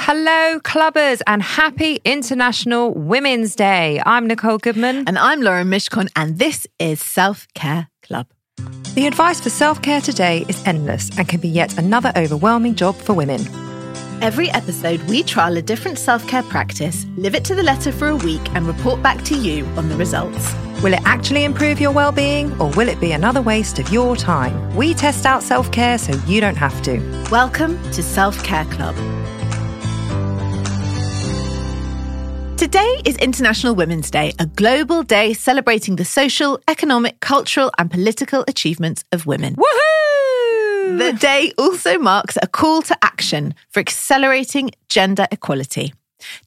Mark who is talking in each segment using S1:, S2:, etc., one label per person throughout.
S1: Hello, clubbers, and happy International Women's Day. I'm Nicole Goodman.
S2: And I'm Lauren Mishcon, and this is Self Care Club.
S1: The advice for self care today is endless and can be yet another overwhelming job for women.
S2: Every episode, we trial a different self care practice, live it to the letter for a week, and report back to you on the results.
S1: Will it actually improve your well being, or will it be another waste of your time? We test out self care so you don't have to.
S2: Welcome to Self Care Club. Today is International Women's Day, a global day celebrating the social, economic, cultural, and political achievements of women.
S1: Woohoo!
S2: The day also marks a call to action for accelerating gender equality.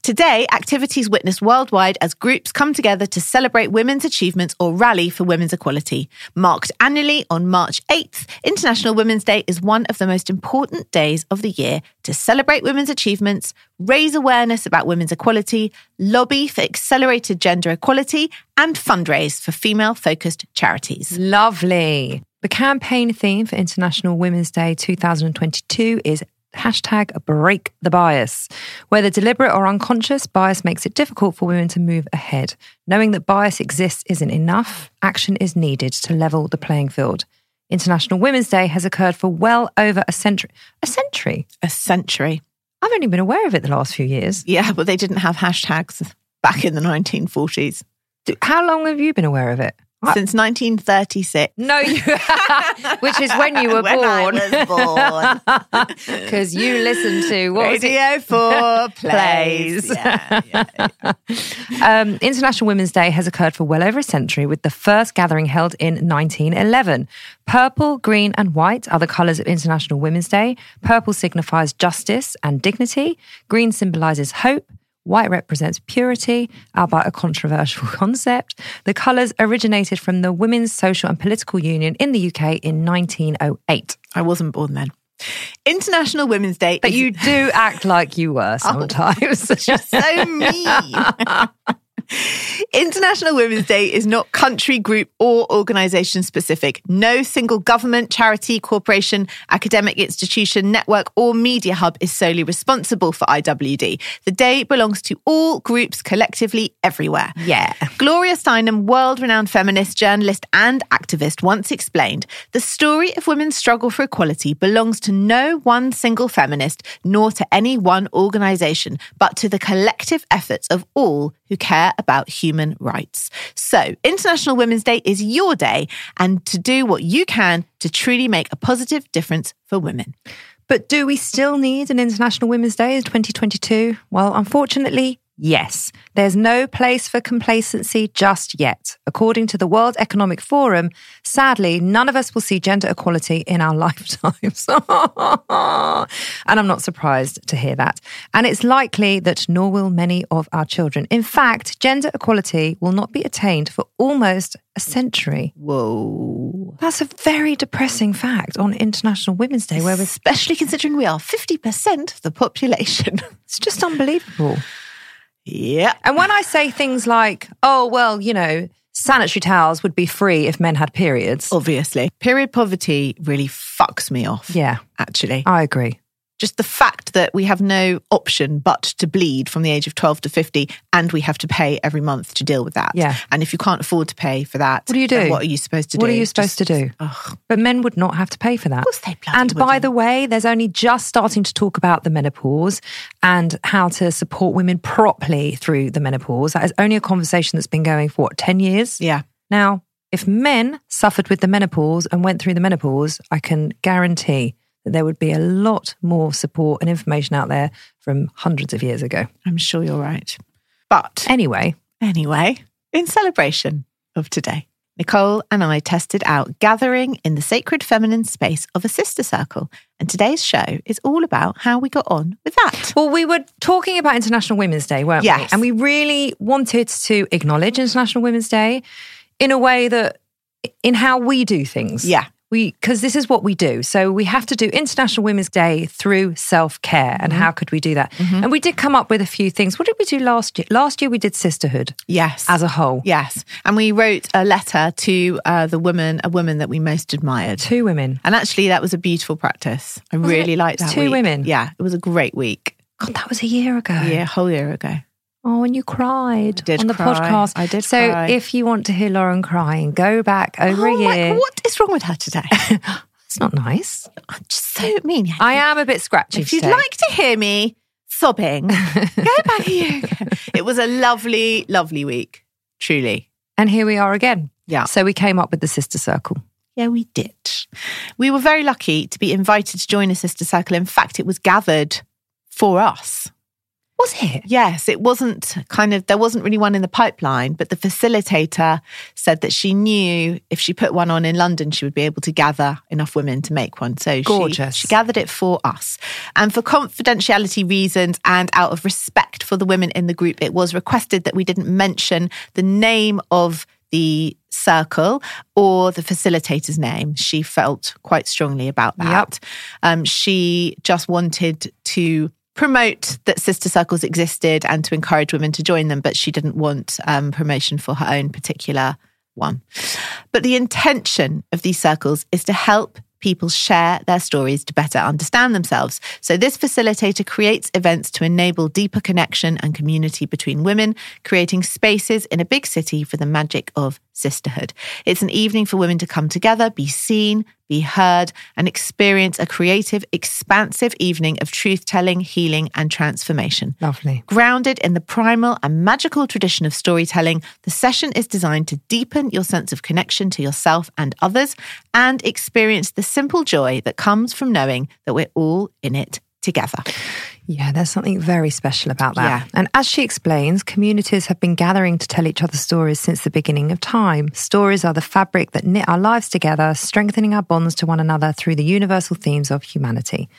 S2: Today, activities witness worldwide as groups come together to celebrate women's achievements or rally for women's equality. Marked annually on March 8th, International Women's Day is one of the most important days of the year to celebrate women's achievements, raise awareness about women's equality, lobby for accelerated gender equality, and fundraise for female focused charities.
S1: Lovely. The campaign theme for International Women's Day 2022 is hashtag break the bias. Whether deliberate or unconscious, bias makes it difficult for women to move ahead. Knowing that bias exists isn't enough, action is needed to level the playing field. International Women's Day has occurred for well over a century. A century?
S2: A century.
S1: I've only been aware of it the last few years.
S2: Yeah, but they didn't have hashtags back in the 1940s.
S1: How long have you been aware of it?
S2: Since 1936.
S1: No, you, which is when you were
S2: When I
S1: born.
S2: was born.
S1: Because you listened to what?
S2: Radio 4 plays.
S1: Plays.
S2: Yeah, yeah, yeah.
S1: Um, International Women's Day has occurred for well over a century, with the first gathering held in 1911. Purple, green, and white are the colours of International Women's Day. Purple signifies justice and dignity. Green symbolises hope. White represents purity, albeit a controversial concept. The colours originated from the Women's Social and Political Union in the UK in 1908.
S2: I wasn't born then. International Women's Day
S1: But
S2: is
S1: you do act like you were oh, sometimes.
S2: so mean. International Women's Day is not country, group, or organisation specific. No single government, charity, corporation, academic institution, network, or media hub is solely responsible for IWD. The day belongs to all groups collectively everywhere.
S1: yeah.
S2: Gloria Steinem, world renowned feminist, journalist, and activist, once explained the story of women's struggle for equality belongs to no one single feminist, nor to any one organisation, but to the collective efforts of all who care about human rights. So, International Women's Day is your day, and to do what you can to truly make a positive difference for women.
S1: But do we still need an International Women's Day in 2022? Well, unfortunately, yes. There's no place for complacency just yet. According to the World Economic Forum, sadly, none of us will see gender equality in our lifetimes. and I'm not surprised to hear that. And it's likely that nor will many of our children. In fact, gender equality will not be attained for almost a century.
S2: Whoa.
S1: That's a very depressing fact on International Women's Day, where we're
S2: Especially considering we are 50% of the population.
S1: It's just unbelievable.
S2: Yeah.
S1: And when I say things like, oh, well, you know, sanitary towels would be free if men had periods.
S2: Obviously. Period poverty really fucks me off.
S1: Yeah,
S2: Actually.
S1: I agree.
S2: Just the fact that we have no option but to bleed from the age of 12 to 50 and we have to pay every month to deal with that.
S1: Yeah.
S2: And if you can't afford to pay for that,
S1: What do you do?
S2: What are you supposed to
S1: What
S2: do?
S1: What are you supposed to do?
S2: Ugh.
S1: But men would not have to pay for that. Of
S2: course they bloody
S1: And by
S2: wouldn't.
S1: the way, there's only just starting to talk about the menopause and how to support women properly through the menopause. That is only a conversation that's been going for what, 10 years?
S2: Yeah.
S1: Now, if men suffered with the menopause and went through the menopause, I can guarantee that there would be a lot more support and information out there from hundreds of years ago.
S2: I'm sure you're right. But
S1: Anyway,
S2: anyway, in celebration of today, Nicole and I tested out gathering in the sacred feminine space of a sister circle. And today's show is all about how we got on with that.
S1: Well, we were talking about International Women's Day, weren't we?
S2: Yes.
S1: And we really wanted to acknowledge International Women's Day in a way that in how we do things.
S2: Yeah.
S1: We because this is what we do. So we have to do International Women's Day through self-care. And how could we do that? And we did come up with a few things. What did we do last year? Last year we did sisterhood
S2: Yes.
S1: as a whole.
S2: yes. And we wrote a letter to uh, the woman, a woman that we most admired.
S1: Two women.
S2: And actually, that was a beautiful practice. I really
S1: it?
S2: liked that.
S1: Two
S2: week.
S1: women?
S2: Yeah, it was a great week.
S1: God, that was a year ago.
S2: Yeah, a whole year ago.
S1: Oh, and you cried on the
S2: cry.
S1: podcast.
S2: I did
S1: So
S2: cry.
S1: if you want to hear Lauren crying, go back over
S2: Oh
S1: a
S2: my-
S1: year.
S2: what is wrong with her today?
S1: It's not nice.
S2: I'm just so mean.
S1: I am a bit scratchy.
S2: If you'd
S1: today.
S2: like to hear me sobbing, go back a year. It was a lovely, lovely week. Truly.
S1: And here we are again.
S2: Yeah.
S1: So we came up with the sister circle.
S2: Yeah, we did. We were very lucky to be invited to join a sister circle. In fact, it was gathered for us.
S1: Was it?
S2: Yes, it wasn't kind of, there wasn't really one in the pipeline, but the facilitator said that she knew if she put one on in London, she would be able to gather enough women to make one. So she-
S1: Gorgeous.
S2: She, gathered it for us. And for confidentiality reasons and out of respect for the women in the group, it was requested that we didn't mention the name of the circle or the facilitator's name. She felt quite strongly about that. Um, she just wanted to promote that sister circles existed and to encourage women to join them, but she didn't want um, promotion for her own particular one. But the intention of these circles is to help people share their stories to better understand themselves. So this facilitator creates events to enable deeper connection and community between women, creating spaces in a big city for the magic of sisterhood. It's an evening for women to come together, be seen, be heard, and experience a creative, expansive evening of truth telling, healing, and transformation.
S1: Lovely.
S2: Grounded in the primal and magical tradition of storytelling, the session is designed to deepen your sense of connection to yourself and others and experience the simple joy that comes from knowing that we're all in it together.
S1: Yeah, there's something very special about that.
S2: Yeah.
S1: And as she explains, communities have been gathering to tell each other stories since the beginning of time. Stories are the fabric that knit our lives together, strengthening our bonds to one another through the universal themes of humanity.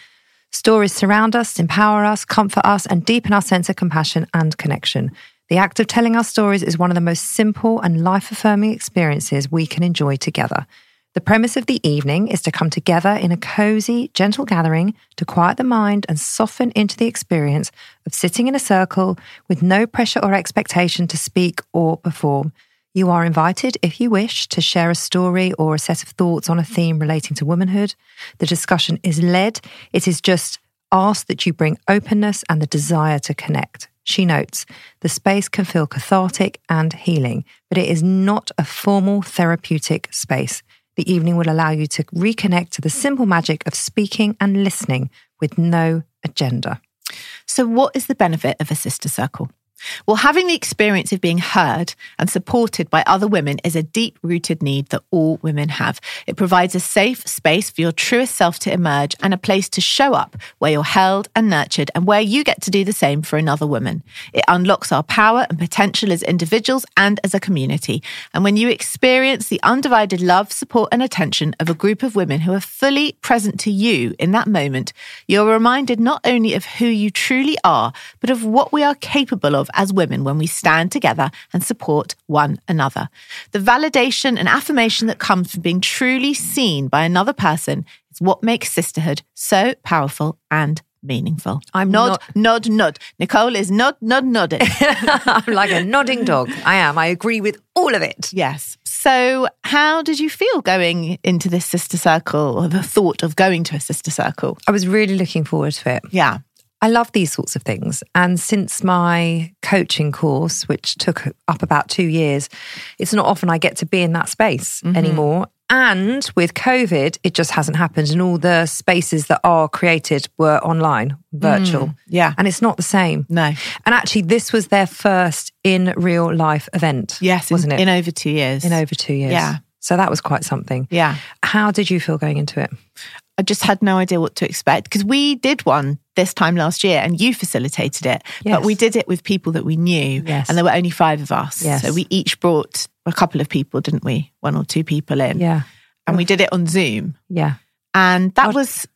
S1: Stories surround us, empower us, comfort us, and deepen our sense of compassion and connection. The act of telling our stories is one of the most simple and life affirming experiences we can enjoy together. The premise of the evening is to come together in a cozy, gentle gathering to quiet the mind and soften into the experience of sitting in a circle with no pressure or expectation to speak or perform. You are invited, if you wish, to share a story or a set of thoughts on a theme relating to womanhood. The discussion is led. It is just asked that you bring openness and the desire to connect. She notes the space can feel cathartic and healing, but it is not a formal therapeutic space. The evening will allow you to reconnect to the simple magic of speaking and listening with no agenda.
S2: So, what is the benefit of a sister circle? Well, having the experience of being heard and supported by other women is a deep rooted need that all women have. It provides a safe space for your truest self to emerge and a place to show up where you're held and nurtured and where you get to do the same for another woman. It unlocks our power and potential as individuals and as a community. And when you experience the undivided love, support, and attention of a group of women who are fully present to you in that moment, you're reminded not only of who you truly are, but of what we are capable of as women when we stand together and support one another. The validation and affirmation that comes from being truly seen by another person is what makes sisterhood so powerful and meaningful.
S1: I'm
S2: nod,
S1: not-
S2: nod, nod. Nicole is nod, nod, nodding.
S1: I'm like a nodding dog. I am. I agree with all of it.
S2: yes. So, how did you feel going into this sister circle or the thought of going to a sister circle?
S1: I was really looking forward to it.
S2: Yeah.
S1: I love these sorts of things. And since my coaching course, which took up about two years, it's not often I get to be in that space mm-hmm. anymore. And with COVID, it just hasn't happened. And all the spaces that are created were online, mm. virtual.
S2: Yeah.
S1: And it's not the same.
S2: No.
S1: And actually, this was their first in real life event.
S2: Yes.
S1: Wasn't it?
S2: In over two years.
S1: in over two years.
S2: Yeah.
S1: So that was quite something.
S2: Yeah.
S1: How did you feel going into it?
S2: I just had no idea what to expect because we did one this time last year and you facilitated it,
S1: Yes.
S2: but we did it with people that we knew.
S1: Yes.
S2: And there were only five of us.
S1: Yes.
S2: So we each brought a couple of people, didn't we? One or two people in.
S1: Yeah.
S2: And we did it on Zoom.
S1: Yeah.
S2: And that
S1: What-
S2: was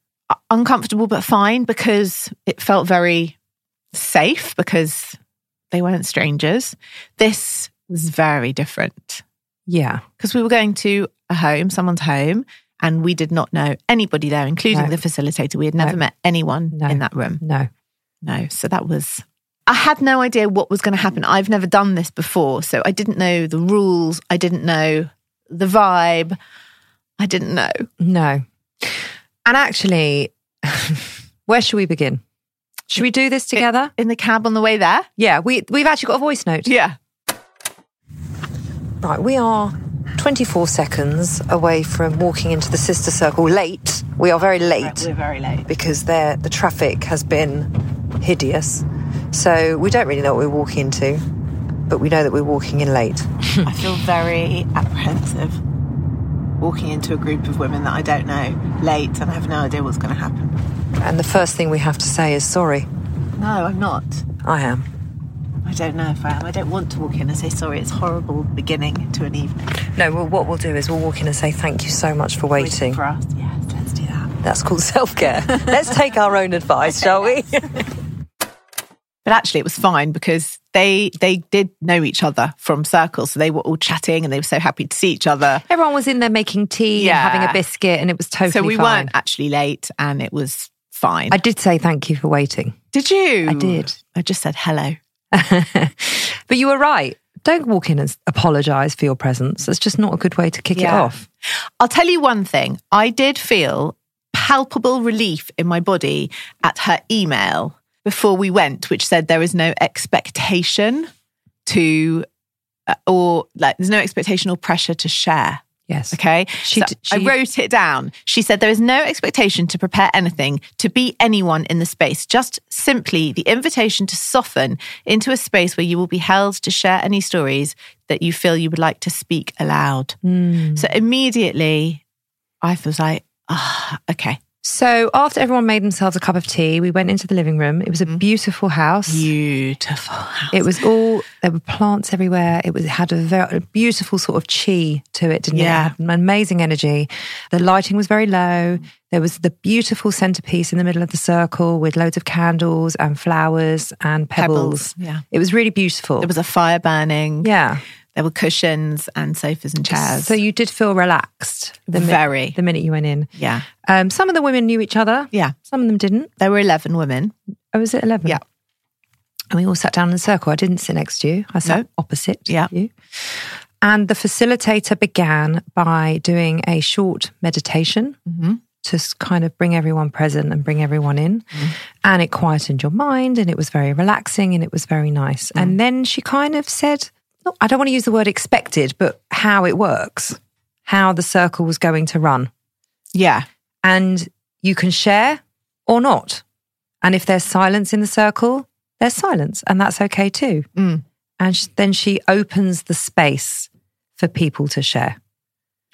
S2: uncomfortable but fine because it felt very safe because they weren't strangers. This was very different.
S1: Yeah.
S2: because we were going to a home, someone's home, and we did not know anybody there, including
S1: No.
S2: the facilitator. We had never
S1: No.
S2: met anyone
S1: No.
S2: in that room.
S1: No.
S2: No. So that was, I had no idea what was going to happen. I've never done this before. So I didn't know the rules. I didn't know the vibe. I didn't know.
S1: No. And actually, where should we begin? Should we do this together?
S2: In the cab on the way there?
S1: Yeah, we we've actually got a voice note.
S2: Yeah.
S1: Right, we are 24 seconds away from walking into the sister circle late. We are very late
S2: We're very late.
S1: because there the traffic has been hideous. So we don't really know what we're walking into, but we know that we're walking in late.
S2: I feel very apprehensive walking into a group of women that I don't know late and I have no idea what's going to happen.
S1: And the first thing we have to say is sorry.
S2: No, I'm not.
S1: I am.
S2: I don't know if I am. I don't want to walk in and say sorry. It's horrible beginning to an evening.
S1: No, well, what we'll do is we'll walk in and say thank you so much for waiting.
S2: for us. Yes, let's do that.
S1: That's called self care. Let's take our own advice, shall we?
S2: But actually, it was fine because they they did know each other from circles, so they were all chatting and they were so happy to see each other.
S1: Everyone was in there making tea
S2: Yeah.
S1: and having a biscuit, and it was totally
S2: so we
S1: fine.
S2: weren't actually late, and it was fine.
S1: I did say thank you for waiting.
S2: did you?
S1: I did.
S2: I just said hello.
S1: but you were right. Don't walk in and apologise for your presence. That's just not a good way to kick it off.
S2: I'll tell you one thing. I did feel palpable relief in my body at her email before we went, which said there is no expectation to, uh, or like, there's no expectation or pressure to share.
S1: Yes.
S2: Okay.
S1: She
S2: So
S1: d-
S2: I
S1: she-
S2: wrote it down. She said there is no expectation to prepare anything, to be anyone in the space, just simply the invitation to soften into a space where you will be held to share any stories that you feel you would like to speak aloud.
S1: Mm.
S2: So immediately I was like, ah, okay.
S1: So after everyone made themselves a cup of tea, we went into the living room. It was a mm-hmm. beautiful house.
S2: Beautiful house.
S1: It was all there were plants everywhere. It was it had a very a beautiful sort of chi to it, didn't
S2: Yeah.
S1: it? it? Amazing energy. The lighting was very low. There was the beautiful centerpiece in the middle of the circle with loads of candles and flowers and pebbles.
S2: Pebbles, yeah.
S1: It was really beautiful.
S2: There was a fire burning.
S1: yeah.
S2: There were cushions and sofas and chairs.
S1: So you did feel relaxed the mi-
S2: Very.
S1: the minute you went in.
S2: yeah.
S1: Um, some of the women knew each other.
S2: Yeah.
S1: Some of them didn't.
S2: There were 11 women.
S1: Oh, was it eleven?
S2: Yeah.
S1: And we all sat down in a circle. I didn't sit next to you. I sat
S2: No.
S1: opposite
S2: Yeah.
S1: you. And the facilitator began by doing a short meditation
S2: Mm-hmm.
S1: to kind of bring everyone present and bring everyone in.
S2: Mm.
S1: And it quietened your mind and it was very relaxing and it was very nice.
S2: Mm.
S1: And then she kind of said, I don't want to use the word expected, but how it works, how the circle was going to run
S2: Yeah.
S1: and you can share or not. And if there's silence in the circle, there's silence, and that's okay too.
S2: Mm.
S1: And sh- then she opens the space for people to share.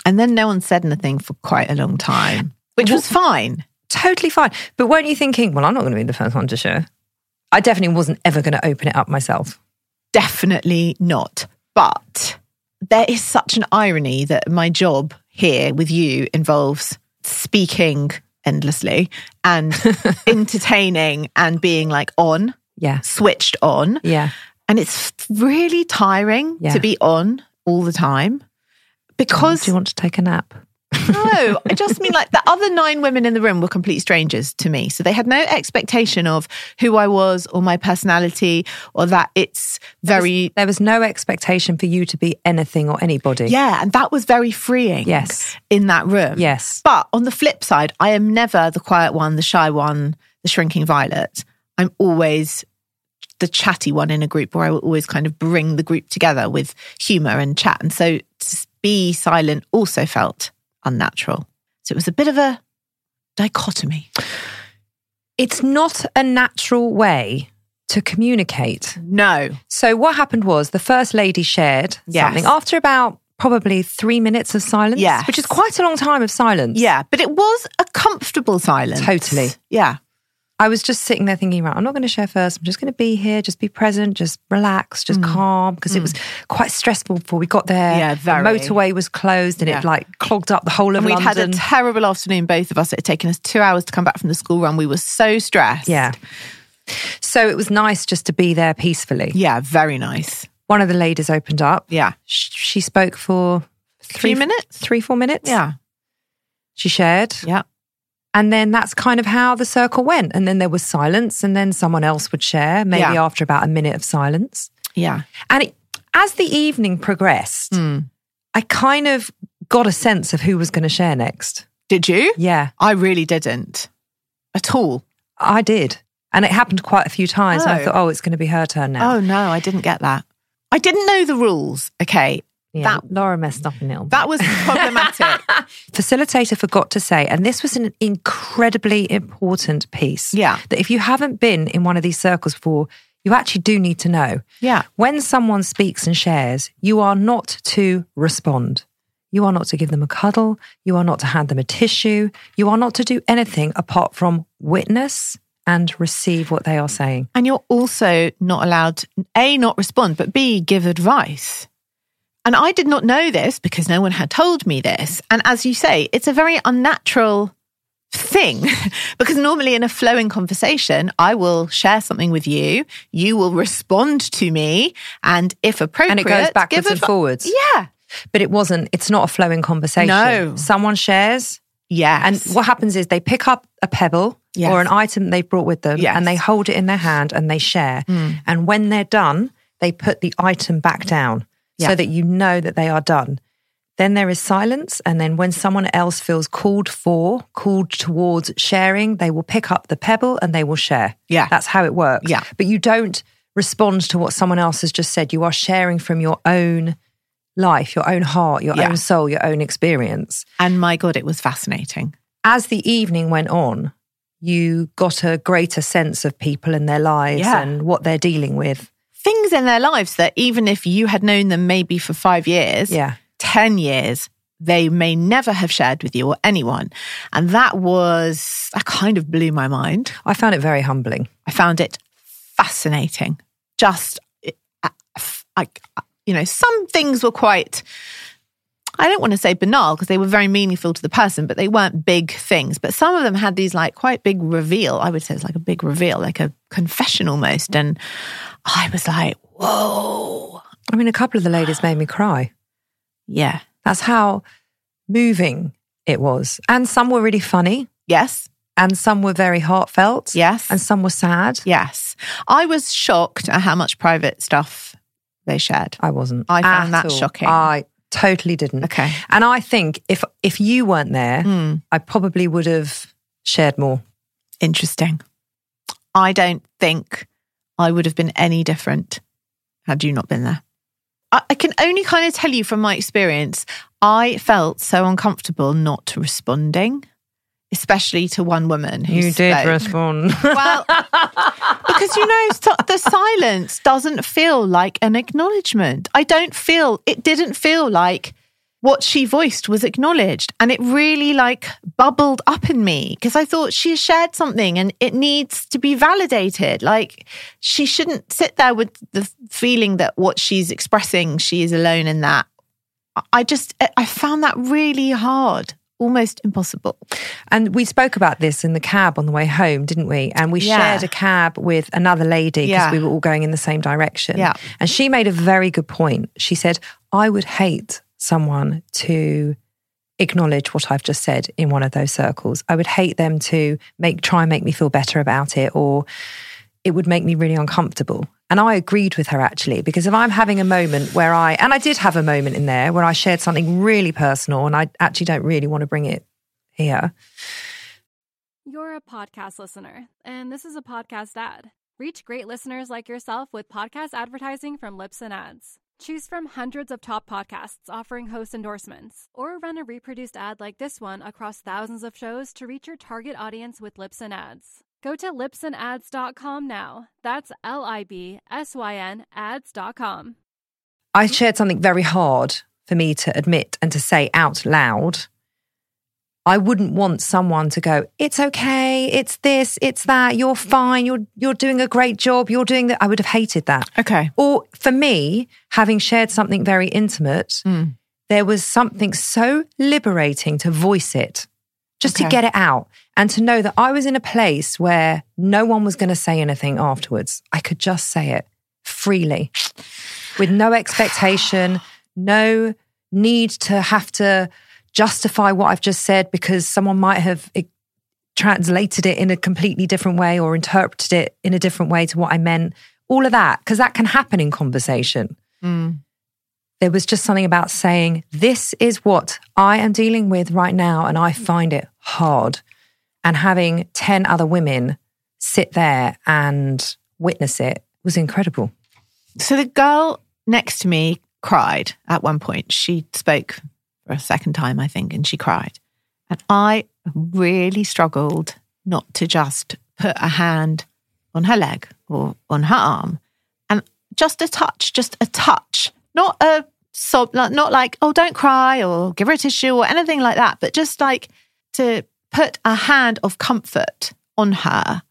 S2: And then no one said anything for quite a long time, which was fine.
S1: Totally fine. But weren't you thinking, well, I'm not going to be the first one to share? I definitely wasn't ever going to open it up myself.
S2: Definitely not. But there is such an irony that my job here with you involves speaking endlessly and entertaining and being like on,
S1: Yeah.
S2: switched on.
S1: Yeah.
S2: And it's really tiring
S1: Yeah.
S2: to be on all the time
S1: Do
S2: because
S1: you want to take a nap?
S2: No, I just mean like the other nine women in the room were complete strangers to me. So they had no expectation of who I was or my personality or that it's very,
S1: There was no expectation for you to be anything or anybody.
S2: yeah. And that was very freeing.
S1: Yes.
S2: In that room.
S1: Yes.
S2: But on the flip side, I am never the quiet one, the shy one, the shrinking violet. I'm always the chatty one in a group where I will always kind of bring the group together with humor and chat. And so to be silent also felt unnatural. So it was a bit of a dichotomy.
S1: It's not a natural way to communicate.
S2: No.
S1: So what happened was the first lady shared
S2: Yes.
S1: something after about probably three minutes of silence,
S2: Yes.
S1: which is quite a long time of silence.
S2: Yeah, but it was a comfortable silence.
S1: Totally.
S2: Yeah.
S1: I was just sitting there thinking, right, I'm not going to share first. I'm just going to be here, just be present, just relax, just calm, because it was quite stressful before we got there.
S2: Mm. Yeah,
S1: The motorway was closed and
S2: Yeah.
S1: it like clogged up the whole of
S2: And we'd had a terrible afternoon, both of us. It had taken us two hours to come back from the school run. We were so stressed.
S1: yeah. So it was nice just to be there peacefully.
S2: Yeah, very nice.
S1: One of the ladies opened up.
S2: Yeah.
S1: She spoke for
S2: Three minutes?
S1: three, four minutes.
S2: Yeah.
S1: She shared.
S2: Yeah.
S1: And then that's kind of how the circle went. And then there was silence, and then someone else would share, maybe
S2: Yeah.
S1: after about a minute of silence.
S2: Yeah.
S1: And it, as the evening progressed,
S2: Mm.
S1: I kind of got a sense of who was going to share next.
S2: Did you?
S1: Yeah,
S2: I really didn't at all.
S1: I did. And it happened quite a few times. And I
S2: Oh.
S1: thought, oh, it's going to be her turn now.
S2: Oh, no, I didn't get that. I didn't know the rules. Okay.
S1: Yeah,
S2: that-
S1: Laura messed up a little.
S2: That was problematic.
S1: Facilitator forgot to say, and this was an incredibly important piece.
S2: Yeah.
S1: That if you haven't been in one of these circles before, you actually do need to know.
S2: yeah.
S1: When someone speaks and shares, you are not to respond. You are not to give them a cuddle. You are not to hand them a tissue. You are not to do anything apart from witness and receive what they are saying.
S2: And you're also not allowed, A, not respond, but B, give advice. And I did not know this because no one had told me this. And as you say, it's a very unnatural thing because normally in a flowing conversation, I will share something with you, you will respond to me, and if appropriate,
S1: And it goes backwards and forwards.
S2: Yeah.
S1: But it wasn't, it's not a flowing conversation.
S2: No.
S1: Someone shares,
S2: Yes.
S1: and what happens is they pick up a pebble
S2: Yes.
S1: or an item they've brought with them
S2: Yes.
S1: and they hold it in their hand and they share. Hmm. And when they're done, they put the item back down
S2: Yeah.
S1: so that you know that they are done. Then there is silence. And then when someone else feels called for, called towards sharing, they will pick up the pebble and they will share.
S2: Yeah.
S1: That's how it works.
S2: Yeah.
S1: But you don't respond to what someone else has just said. You are sharing from your own life, your own heart, your
S2: Yeah.
S1: own soul, your own experience
S2: and my God, it was fascinating.
S1: as the evening went on, you got a greater sense of people and their lives
S2: Yeah.
S1: and what they're dealing with.
S2: Things in their lives that even if you had known them maybe for five years,
S1: Yeah.
S2: 10 years, they may never have shared with you or anyone. And that was, that kind of blew my mind.
S1: I found it very humbling.
S2: I found it fascinating. Just, uh, like, you know, some things were quite, I don't want to say banal because they were very meaningful to the person, but they weren't big things. But some of them had these like quite big reveal. I would say it's like a big reveal, like a confession almost. And I was like, whoa.
S1: I mean, a couple of the ladies made me cry.
S2: Yeah.
S1: That's how moving it was. And some were really funny
S2: Yes.
S1: and some were very heartfelt.
S2: Yes.
S1: And some were sad.
S2: Yes. I was shocked at how much private stuff they shared.
S1: I wasn't.
S2: I found that
S1: all.
S2: shocking.
S1: I totally didn't.
S2: Okay.
S1: And I think if if you weren't there,
S2: Hmm.
S1: I probably would have shared more.
S2: Interesting. I don't think I would have been any different had you not been there. I, I can only kind of tell you from my experience, I felt so uncomfortable not responding, especially to one woman who spoke.
S1: Did respond.
S2: Well, because you know, the silence doesn't feel like an acknowledgement. I don't feel, it didn't feel like what she voiced was acknowledged. And it really like bubbled up in me because I thought she shared something and it needs to be validated. Like she shouldn't sit there with the feeling that what she's expressing, she is alone in that. I- just, I found that really hard. Almost impossible.
S1: And we spoke about this in the cab on the way home, didn't we? And we
S2: Yeah.
S1: shared a cab with another lady because
S2: Yeah.
S1: we were all going in the same direction.
S2: Yeah.
S1: And she made a very good point. She said, I would hate someone to acknowledge what I've just said in one of those circles. I would hate them to make try and make me feel better about it or it would make me really uncomfortable. And I agreed with her actually, because if I'm having a moment where I, and I did have a moment in there where I shared something really personal and I actually don't really want to bring it here.
S3: You're a podcast listener, and this is a podcast ad. Reach great listeners like yourself with podcast advertising from Libsyn Ads. Choose from hundreds of top podcasts offering host endorsements, or run a reproduced ad like this one across thousands of shows to reach your target audience with Libsyn Ads. Go to libsynads.com now. That's L I B S Y N ads.com.
S1: I shared something very hard for me to admit and to say out loud. I wouldn't want someone to go, it's okay, it's this, it's that, you're fine, you're you're doing a great job, you're doing that. I would have hated that.
S2: Okay.
S1: Or for me, having shared something very intimate,
S2: Mm.
S1: there was something so liberating to voice it, just to get it out and to know that I was in a place where no one was going to say anything afterwards. I could just say it freely. with no expectation, no need to have to justify what I've just said because someone might have translated it in a completely different way or interpreted it in a different way to what I meant. All of that, because that can happen in conversation. Hmm. There was just something about saying, This is what I am dealing with right now, and I find it hard. And having 10 other women sit there and witness it was incredible.
S2: So the girl next to me cried at one point. She spoke for a second time, I think, and she cried. And I really struggled not to just put a hand on her leg or on her arm and just a touch, just a touch, not a sob, not like, oh, don't cry or give her a tissue or anything like that, but just like to put a hand of comfort on her.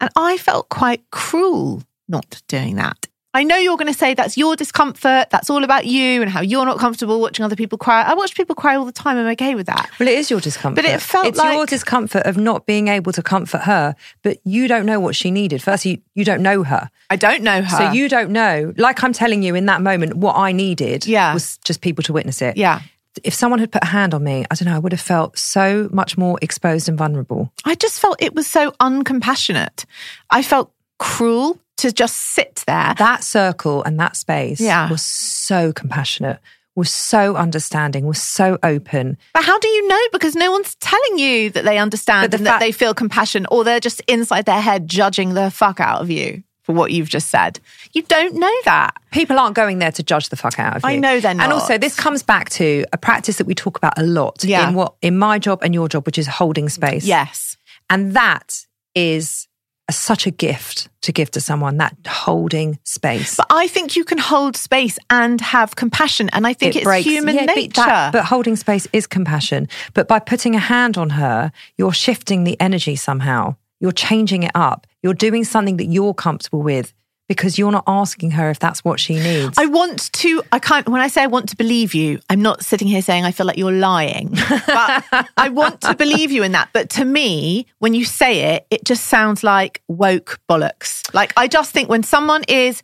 S2: And I felt quite cruel not doing that. I know you're going to say that's your discomfort. That's all about you and how you're not comfortable watching other people cry. I watch people cry all the time. I'm okay with that.
S1: Well, it is your discomfort.
S2: But it felt like
S1: it's your discomfort of not being able to comfort her, but you don't know what she needed. First, you, you don't know her.
S2: I don't know her.
S1: So you don't know, like I'm telling you in that moment, what I needed
S2: Yeah.
S1: was just people to witness it.
S2: Yeah.
S1: If someone had put a hand on me, I don't know, I would have felt so much more exposed and vulnerable.
S2: I just felt it was so uncompassionate. I felt cruel to just sit there.
S1: That circle and that space
S2: Yeah.
S1: was so compassionate, was so understanding, was so open.
S2: But how do you know? Because no one's telling you that they understand
S1: the
S2: and that they feel compassion, or they're just inside their head judging the fuck out of you for what you've just said. You don't know that.
S1: People aren't going there to judge the fuck out of you.
S2: I know they're not.
S1: And also, this comes back to a practice that we talk about a lot
S2: Yeah.
S1: in what in my job and your job, which is holding space.
S2: Yes.
S1: And that is such a gift to give to someone, that holding space.
S2: But I think you can hold space and have compassion. And I think
S1: It
S2: it's
S1: breaks-
S2: human
S1: yeah, but
S2: nature.
S1: that- but holding space is compassion. But by putting a hand on her, you're shifting the energy somehow. You're changing it up. You're doing something that you're comfortable with because you're not asking her if that's what she needs.
S2: I want to, I can't, when I say I want to believe you, I'm not sitting here saying I feel like you're lying, but I want to believe you in that. But to me, when you say it, it just sounds like woke bollocks. Like, I just think when someone is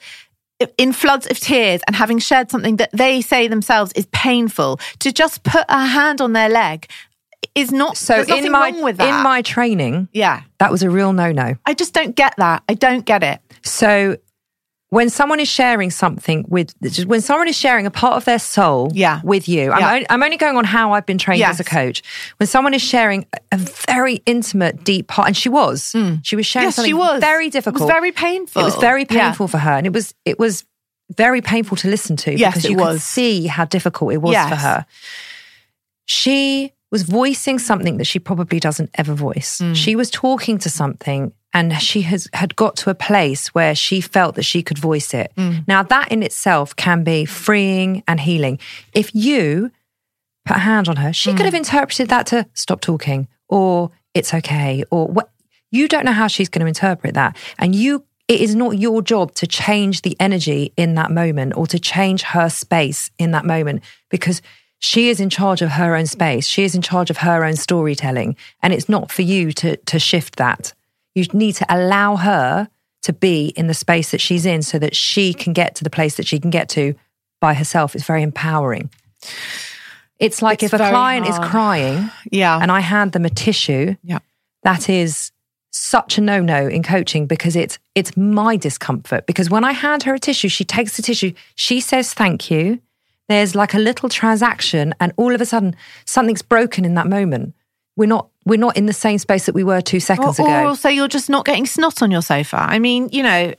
S2: in floods of tears and having shared something that they say themselves is painful, to just put a hand on their leg is not,
S1: so in my
S2: wrong with that.
S1: in my training,
S2: yeah.
S1: that was a real no-no.
S2: I just don't get that. I don't get it.
S1: So when someone is sharing something with, when someone is sharing a part of their soul
S2: Yeah.
S1: with you, I'm,
S2: Yeah.
S1: only, I'm only going on how I've been trained as a coach. When someone is sharing a- very intimate, deep part, and she was, she was sharing
S2: Yes,
S1: something
S2: she was.
S1: very
S2: It
S1: difficult.
S2: was very painful.
S1: It was very
S2: Yeah.
S1: painful for her, and it was it was very painful to listen to
S2: Yes,
S1: because
S2: it
S1: you could see how difficult it was for her. She was voicing something that she probably doesn't ever voice.
S2: Mm.
S1: She was talking to something and she has had got to a place where she felt that she could voice it.
S2: Mm.
S1: Now that in itself can be freeing and healing. If you put a hand on her, she
S2: Mm.
S1: could have interpreted that to stop talking or it's okay or what you don't know how she's going to interpret that. And you it is not your job to change the energy in that moment or to change her space in that moment because she is in charge of her own space. She is in charge of her own storytelling. And it's not for you to, to shift that. You need to allow her to be in the space that she's in so that she can get to the place that she can get to by herself. It's very empowering. It's like
S2: It's
S1: if a client
S2: hard.
S1: is crying
S2: Yeah.
S1: and I hand them a tissue,
S2: yeah.
S1: that is such a no-no in coaching because it's it's my discomfort because when I hand her a tissue she takes the tissue she says thank you there's like a little transaction and all of a sudden something's broken in that moment we're not we're not in the same space that we were 2 seconds
S2: or,
S1: ago
S2: or also you're just not getting snot on your sofa. I mean, you know,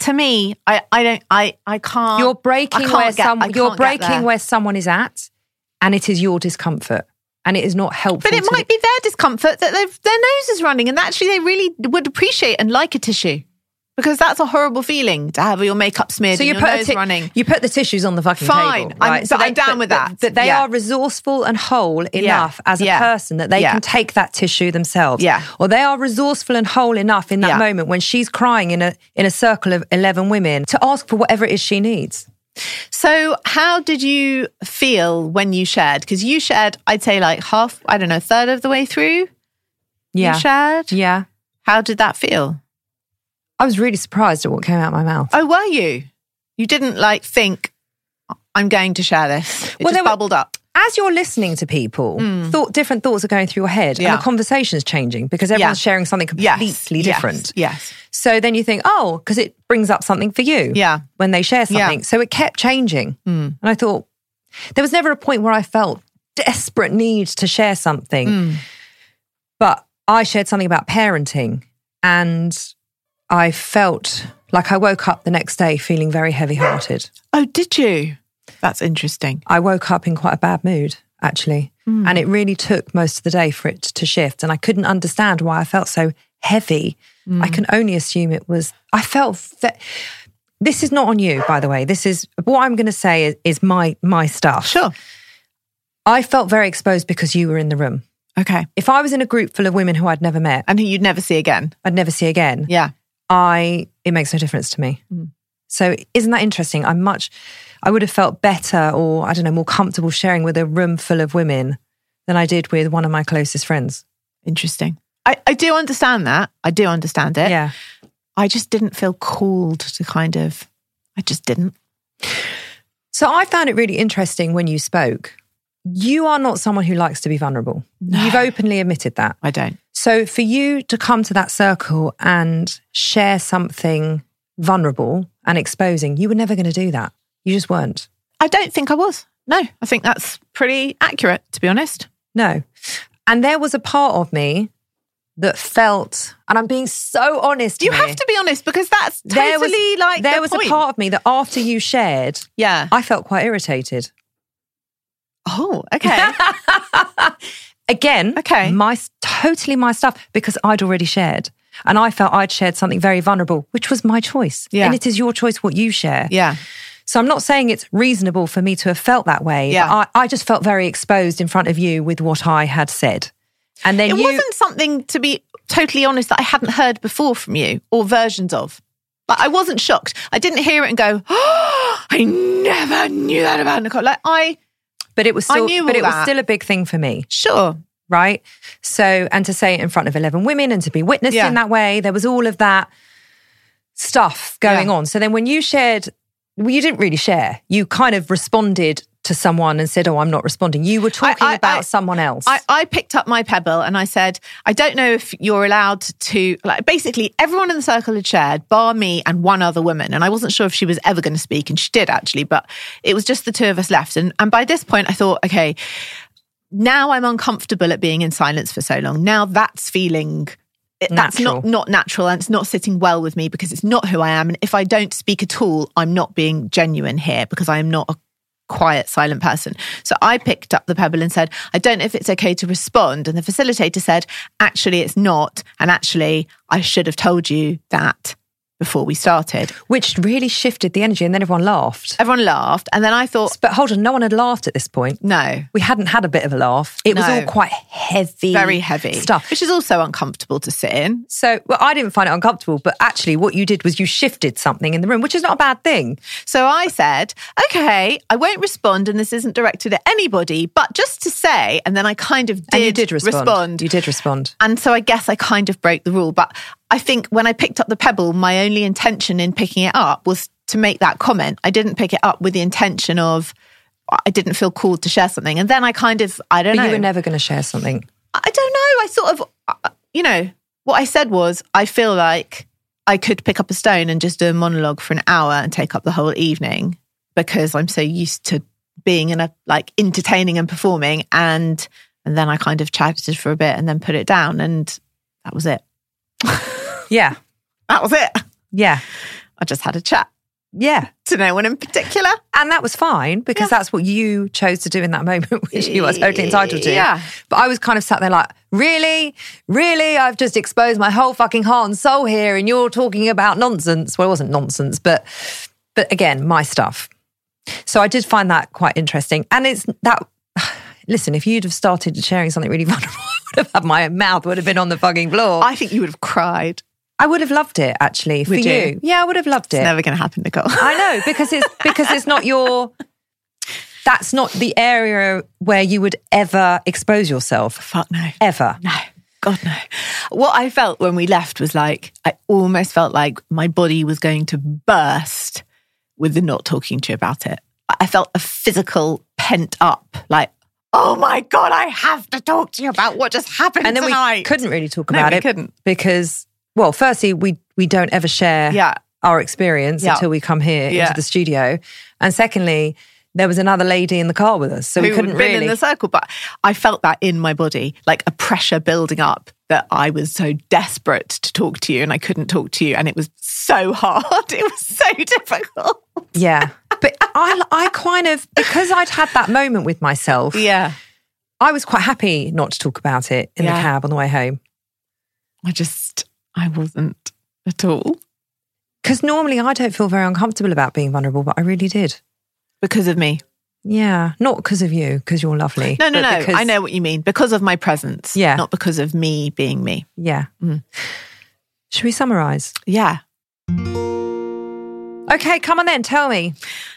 S2: to me, I, I don't, I, I can't.
S1: you're breaking
S2: can't
S1: where
S2: get-
S1: some you're breaking where someone is at and it is your discomfort and it is not helpful
S2: But it might
S1: the-
S2: be their discomfort that their nose is running, and actually they really would appreciate and like a tissue because that's a horrible feeling to have your makeup smeared
S1: So
S2: and
S1: you
S2: your
S1: put ti-
S2: running.
S1: you put the tissues on the fucking
S2: Fine.
S1: table,
S2: I'm-
S1: right?
S2: but I'm down with
S1: but-
S2: that.
S1: But they
S2: Yeah.
S1: are resourceful and whole enough as a
S2: Yeah.
S1: person that they
S2: Yeah.
S1: can take that tissue themselves.
S2: Yeah.
S1: Or they are resourceful and whole enough in that
S2: Yeah.
S1: moment when she's crying in a in a circle of eleven women to ask for whatever it is she needs.
S2: So, how did you feel when you shared? Because you shared, I'd say, like half, I don't know, a third of the way through.
S1: Yeah.
S2: You shared.
S1: Yeah.
S2: How did that feel?
S1: I was really surprised at what came out of my mouth.
S2: Oh, were you? You didn't like think, I'm going to share this. It
S1: Well,
S2: just bubbled up.
S1: As you're listening to people, thought different thoughts are going through your head.
S2: Yeah.
S1: and the conversation's changing because everyone's sharing something completely
S2: yes,
S1: different.
S2: Yes.
S1: So then you think, oh, because it brings up something for you.
S2: Yeah.
S1: When they share
S2: Yeah.
S1: something. So it kept changing.
S2: Mm.
S1: And I thought, there was never a point where I felt desperate need to share something.
S2: Mm.
S1: But I shared something about parenting and I felt like I woke up the next day feeling very heavy hearted.
S2: Oh, did you? That's interesting.
S1: I woke up in quite a bad mood, actually.
S2: Hmm.
S1: And it really took most of the day for it to shift. And I couldn't understand why I felt so heavy.
S2: Hmm.
S1: I can only assume it was, I felt that. This is not on you, by the way. This is what I'm going to say is, is my my stuff.
S2: Sure.
S1: I felt very exposed because you were in the room.
S2: Okay.
S1: If I was in a group full of women who I'd never met,
S2: And who you'd never see again.
S1: I'd never see again.
S2: Yeah.
S1: I it makes no difference to me.
S2: Mm.
S1: So isn't that interesting? I'm much I would have felt better or I don't know, more comfortable sharing with a room full of women than I did with one of my closest friends.
S2: Interesting. I, I do understand that. I do understand it.
S1: Yeah.
S2: I just didn't feel called to kind of, I just didn't.
S1: So I found it really interesting when you spoke. You are not someone who likes to be vulnerable.
S2: No.
S1: You've openly admitted that.
S2: I don't.
S1: So for you to come to that circle and share something vulnerable and exposing, you were never going to do that. You just weren't.
S2: I don't think I was. No, I think that's pretty accurate, to be honest.
S1: No. And there was a part of me that felt, and I'm being so honest.
S2: You
S1: here,
S2: have to be honest because that's totally
S1: there was,
S2: like
S1: there
S2: the
S1: was
S2: point.
S1: a part of me that after you shared,
S2: Yeah.
S1: I felt quite irritated.
S2: Oh, okay.
S1: Again,
S2: Okay.
S1: my totally my stuff because I'd already shared. And I felt I'd shared something very vulnerable, which was my choice.
S2: Yeah.
S1: And it is your choice what you share.
S2: yeah.
S1: So I'm not saying it's reasonable for me to have felt that way.
S2: Yeah.
S1: I, I just felt very exposed in front of you with what I had said. And then
S2: It
S1: you
S2: wasn't something, to be totally honest, that I hadn't heard before from you or versions of. Like, I wasn't shocked. I didn't hear it and go, oh, I never knew that about Nicole. Like, I,
S1: but it was
S2: I
S1: still but it was still a big thing for me.
S2: sure.
S1: right? So, and to say it in front of 11 women and to be witnessed
S2: Yeah.
S1: in that way, there was all of that stuff going
S2: Yeah.
S1: on. So then when you shared, well, you didn't really share. You kind of responded to someone and said, Oh, I'm not responding. You were talking
S2: I-
S1: about
S2: I-
S1: someone else.
S2: I, I picked up my pebble and I said, I don't know if you're allowed to, like, basically everyone in the circle had shared, bar me and one other woman. And I wasn't sure if she was ever going to speak, and she did actually, but it was just the two of us left. And, and by this point, I thought, okay, now I'm uncomfortable at being in silence for so long. Now that's feeling. it- That's not not natural and it's not sitting well with me because it's not who I am. And if I don't speak at all, I'm not being genuine here because I am not a quiet, silent person. So I picked up the pebble and said, I don't know if it's okay to respond. And the facilitator said, actually, it's not. And actually, I should have told you that before we started.
S1: which really shifted the energy and then everyone laughed.
S2: Everyone laughed. And then I thought,
S1: But hold on, no one had laughed at this point.
S2: no,
S1: We hadn't had a bit of a laugh. It was all quite heavy.
S2: very heavy
S1: stuff.
S2: which is also uncomfortable to sit in.
S1: So, well, I didn't find it uncomfortable, but actually, what you did was you shifted something in the room, which is not a bad thing.
S2: So I said, okay, I won't respond, and this isn't directed at anybody, but just to say, and then I kind of did,
S1: and you did respond. You did respond.
S2: And so I guess I kind of broke the rule. But I think when I picked up the pebble, my only intention in picking it up was to make that comment. I didn't pick it up with the intention of, I didn't feel called to share something. And then I kind of, I don't
S1: But
S2: know.
S1: you were never going to share something.
S2: I don't know. I sort of, uh, you know, what I said was, I feel like I could pick up a stone and just do a monologue for an hour and take up the whole evening because I'm so used to being in a like entertaining and performing. And and then I kind of chatted for a bit and then put it down, and that was it.
S1: Yeah.
S2: That was it.
S1: Yeah.
S2: I just had a chat
S1: Yeah.
S2: to no one in particular.
S1: And that was fine because
S2: Yeah.
S1: that's what you chose to do in that moment, which you are totally entitled to.
S2: Yeah.
S1: But I was kind of sat there like, really? Really? I've just exposed my whole fucking heart and soul here and you're talking about nonsense. Well, it wasn't nonsense, but but again, my stuff. So I did find that quite interesting. And it's that listen, if you'd have started sharing something really vulnerable, I would have had my mouth would have been on the fucking floor. I,
S2: I think you would have cried.
S1: Would have loved it actually for
S2: Would
S1: you.
S2: you?
S1: Yeah, I would have loved it.
S2: It's never going to happen, Nicole.
S1: I know because it's because it's not your. That's not the area where you would ever expose yourself.
S2: Fuck no.
S1: Ever.
S2: No, God, no. What I felt when we left was like, I almost felt like my body was going to burst with the not talking to you about it. I felt a physical pent up, like, oh my God, I have to talk to you about what just happened
S1: and then
S2: tonight.
S1: we couldn't really talk
S2: No,
S1: about it
S2: couldn't.
S1: because, well, firstly, we we don't ever share
S2: Yeah.
S1: our experience
S2: Yeah.
S1: until we come here
S2: Yeah.
S1: into the studio, and secondly, there was another lady in the car with us, so we couldn't really.
S2: in the circle. But I felt that in my body, like a pressure building up that I was so desperate to talk to you and I couldn't talk to you. And it was so hard. It was so difficult.
S1: yeah, but I I kind of because I'd had that moment with myself.
S2: Yeah.
S1: I was quite happy not to talk about it in
S2: Yeah.
S1: the cab on the way home
S2: I just, I wasn't at all
S1: because normally I don't feel very uncomfortable about being vulnerable, but I really did.
S2: because of me.
S1: Yeah, not because of you, because you're lovely.
S2: No, no, no.
S1: because-
S2: I know what you mean. Because of my presence.
S1: Yeah.
S2: Not because of me being me.
S1: Yeah.
S2: Mm.
S1: Should we summarize?
S2: Yeah.
S1: Okay, come on then. Tell me.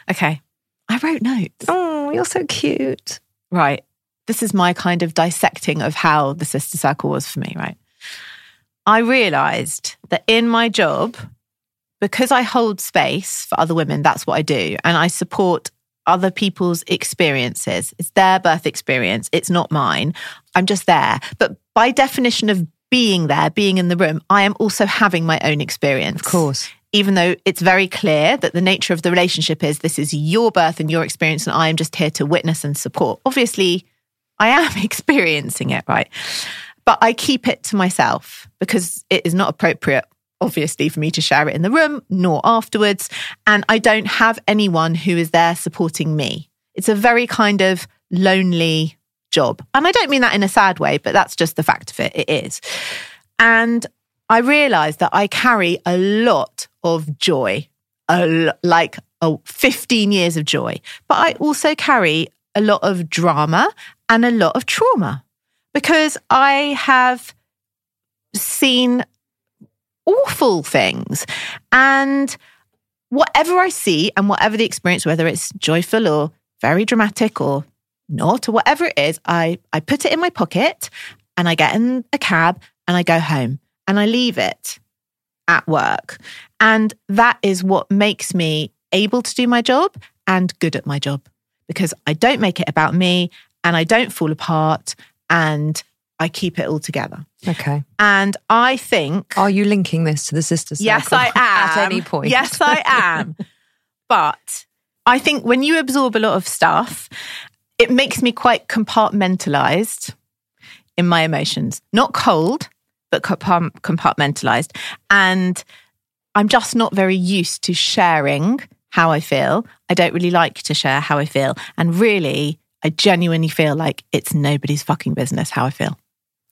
S2: Okay. I wrote notes.
S1: Oh, you're so cute.
S2: Right. This is my kind of dissecting of how the sister circle was for me, right? I realized that in my job, because I hold space for other women, that's what I do. And I support other people's experiences. It's their birth experience, it's not mine. I'm just there. But by definition of being there, being in the room, I am also having my own experience
S1: Of course.
S2: even though it's very clear that the nature of the relationship is this is your birth and your experience, and I am just here to witness and support. Obviously, I am experiencing it, right? But I keep it to myself because it is not appropriate, obviously, for me to share it in the room nor afterwards. And I don't have anyone who is there supporting me. It's a very kind of lonely job. And I don't mean that in a sad way, but that's just the fact of it. It is. And I realized that I carry a lot of joy, a, like oh, 15 years of joy, but I also carry a lot of drama and a lot of trauma because I have seen awful things. And whatever I see and whatever the experience, whether it's joyful or very dramatic or not, or whatever it is, I, I put it in my pocket and I get in a cab and I go home and I leave it at work. And that is what makes me able to do my job and good at my job because I don't make it about me and I don't fall apart and I keep it all together.
S1: Okay.
S2: And I think
S1: Are you linking this to the sister circle?
S2: Yes, I am.
S1: At any point.
S2: Yes, I am. but I think when you absorb a lot of stuff, it makes me quite compartmentalized in my emotions. Not cold, but compartmentalized. And I'm just not very used to sharing how I feel. I don't really like to share how I feel. And really, I genuinely feel like it's nobody's fucking business how I feel.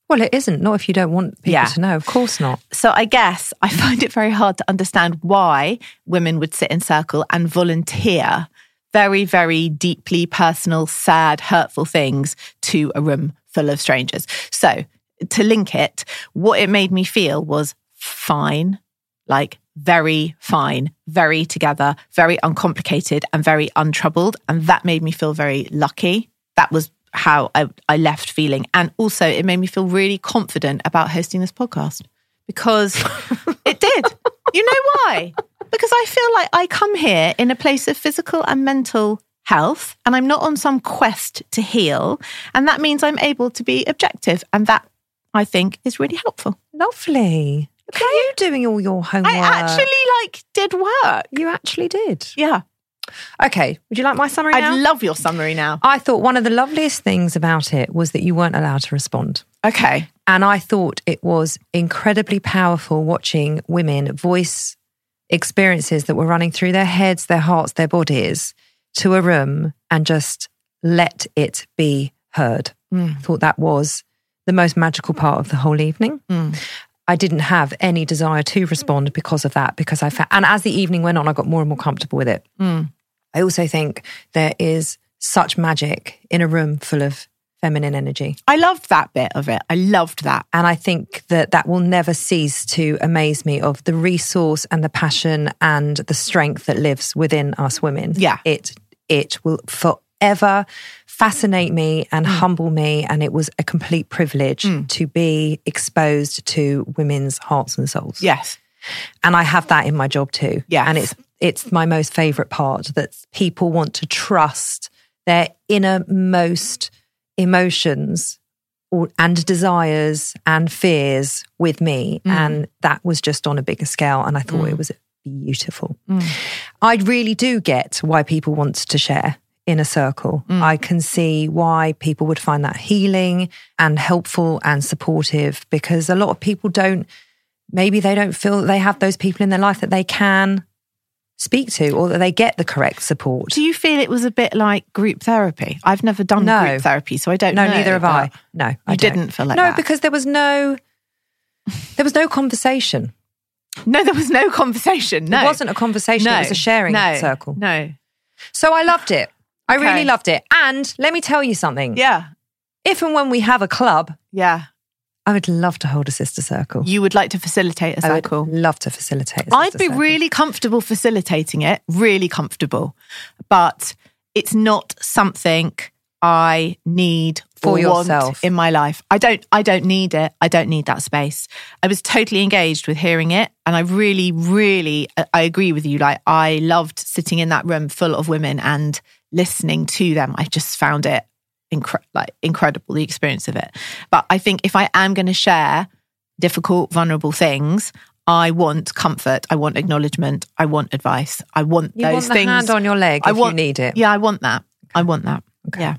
S1: Well, it isn't. Not if you don't want people
S2: Yeah.
S1: to know. Of course not.
S2: So I guess I find it very hard to understand why women would sit in circle and volunteer very, very deeply personal, sad, hurtful things to a room full of strangers. So to link it, what it made me feel was fine, like very fine, very together, very uncomplicated, and very untroubled. And that made me feel very lucky. That was how I, I left feeling. And also, it made me feel really confident about hosting this podcast because it did. You know why? Because I feel like I come here in a place of physical and mental health, and I'm not on some quest to heal. And that means I'm able to be objective. And that I think is really helpful.
S1: Lovely. At you doing all your homework.
S2: I actually like did work.
S1: You actually did.
S2: Yeah.
S1: Okay. Would you like my summary
S2: I'd
S1: now?
S2: love your summary now.
S1: I thought one of the loveliest things about it was that you weren't allowed to respond.
S2: Okay.
S1: And I thought it was incredibly powerful watching women voice experiences that were running through their heads, their hearts, their bodies to a room and just let it be heard.
S2: Mm.
S1: Thought that was the most magical part of the whole evening.
S2: Mm.
S1: I didn't have any desire to respond because of that, because I found, and as the evening went on, I got more and more comfortable with it.
S2: Mm.
S1: I also think there is such magic in a room full of feminine energy.
S2: I loved that bit of it. I loved that.
S1: And I think that that will never cease to amaze me of the resource and the passion and the strength that lives within us women.
S2: Yeah.
S1: It it will forever fascinate me and mm. humble me and it was a complete privilege mm. to be exposed to women's hearts and souls.
S2: Yes.
S1: And I have that in my job too.
S2: Yeah.
S1: And it's it's my most favorite part that people want to trust their innermost emotions or, and desires and fears with me.
S2: Mm.
S1: And that was just on a bigger scale. And I thought mm. it was beautiful. I really do get why people want to share in a circle. Mm. I can see why people would find that healing and helpful and supportive because a lot of people don't, maybe they don't feel that they have those people in their life that they can speak to or that they get the correct support.
S2: Do you feel it was a bit like group therapy? I've never done
S1: No.
S2: group therapy, so I don't
S1: No,
S2: know.
S1: neither have I. No, I
S2: You didn't feel like that.
S1: no,
S2: that?
S1: because there was no, there was no conversation.
S2: No, there was no conversation. No.
S1: It wasn't a conversation.
S2: no.
S1: It was a sharing
S2: no.
S1: circle.
S2: No.
S1: So I loved it. I
S2: Okay.
S1: really loved it. And let me tell you something.
S2: Yeah.
S1: If and when we have a club,
S2: Yeah.
S1: I would love to hold a sister circle.
S2: You would like to facilitate a
S1: I would
S2: circle.
S1: love to facilitate.
S2: I'd be
S1: circle.
S2: really comfortable facilitating it, really comfortable. But it's not something I need
S1: For
S2: or want
S1: yourself.
S2: in my life. I don't I don't need it. I don't need that space. I was totally engaged with hearing it and I really really I- I agree with you like I loved sitting in that room full of women and listening to them. I just found it incre- like incredible the experience of it. But I think if I am going to share difficult vulnerable things, I want comfort. I want acknowledgement. I want advice. I want
S1: You
S2: those
S1: want the
S2: things.
S1: hand on your leg
S2: I
S1: if
S2: want,
S1: you need it.
S2: Yeah, I want that. I want that. Yeah.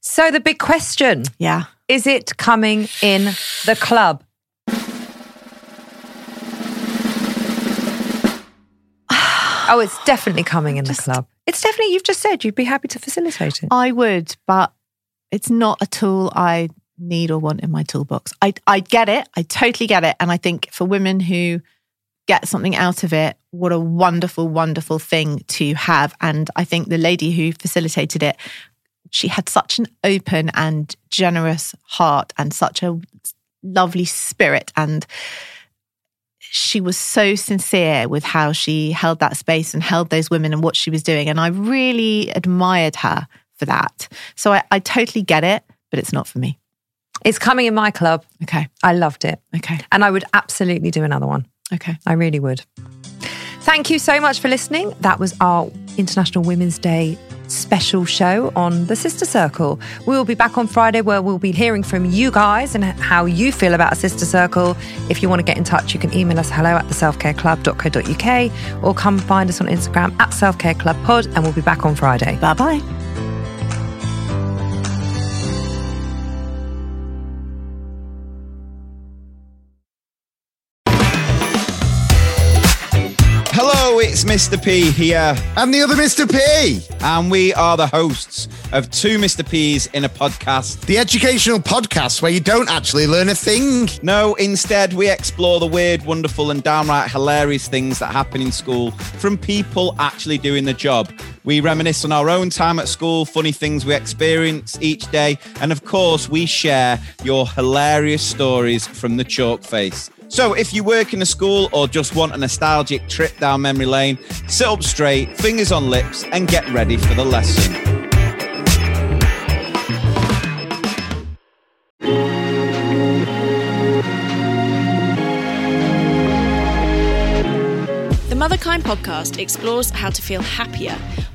S1: So the big question
S2: Yeah.
S1: is: it coming in the club? oh, it's definitely coming in the club. Definitely. You've just said you'd be happy to facilitate it.
S2: I would, but it's not a tool I need or want in my toolbox. I I get it. I totally get it. And I think for women who get something out of it, what a wonderful, wonderful thing to have. And I think the lady who facilitated it, she had such an open and generous heart and such a lovely spirit and she was so sincere with how she held that space and held those women and what she was doing. And I really admired her for that. So I, I totally get it, but it's not for me.
S1: It's coming in my club.
S2: Okay.
S1: I loved it,
S2: Okay.
S1: and I would absolutely do another one.
S2: Okay.
S1: I really would. Thank you so much for listening. That was our International Women's Day special show on the Sister Circle. We will be back on Friday where we'll be hearing from you guys and how you feel about a Sister Circle. If you want to get in touch, you can email us hello at the selfcareclub.co.uk or come find us on Instagram at selfcareclubpod and we'll be back on Friday.
S2: Bye bye.
S4: It's Mr. P here,
S5: And the other Mr. P,
S4: and we are the hosts of Two Mr. P's in a podcast.
S5: the educational podcast where you don't actually learn a thing.
S4: No, instead, we explore the weird, wonderful, and downright hilarious things that happen in school from people actually doing the job. We reminisce on our own time at school, funny things we experience each day, and of course, we share your hilarious stories from the chalk face. So, if you work in a school or just want a nostalgic trip down memory lane, sit up straight, fingers on lips, and get ready for the lesson.
S6: The Motherkind podcast explores how to feel happier,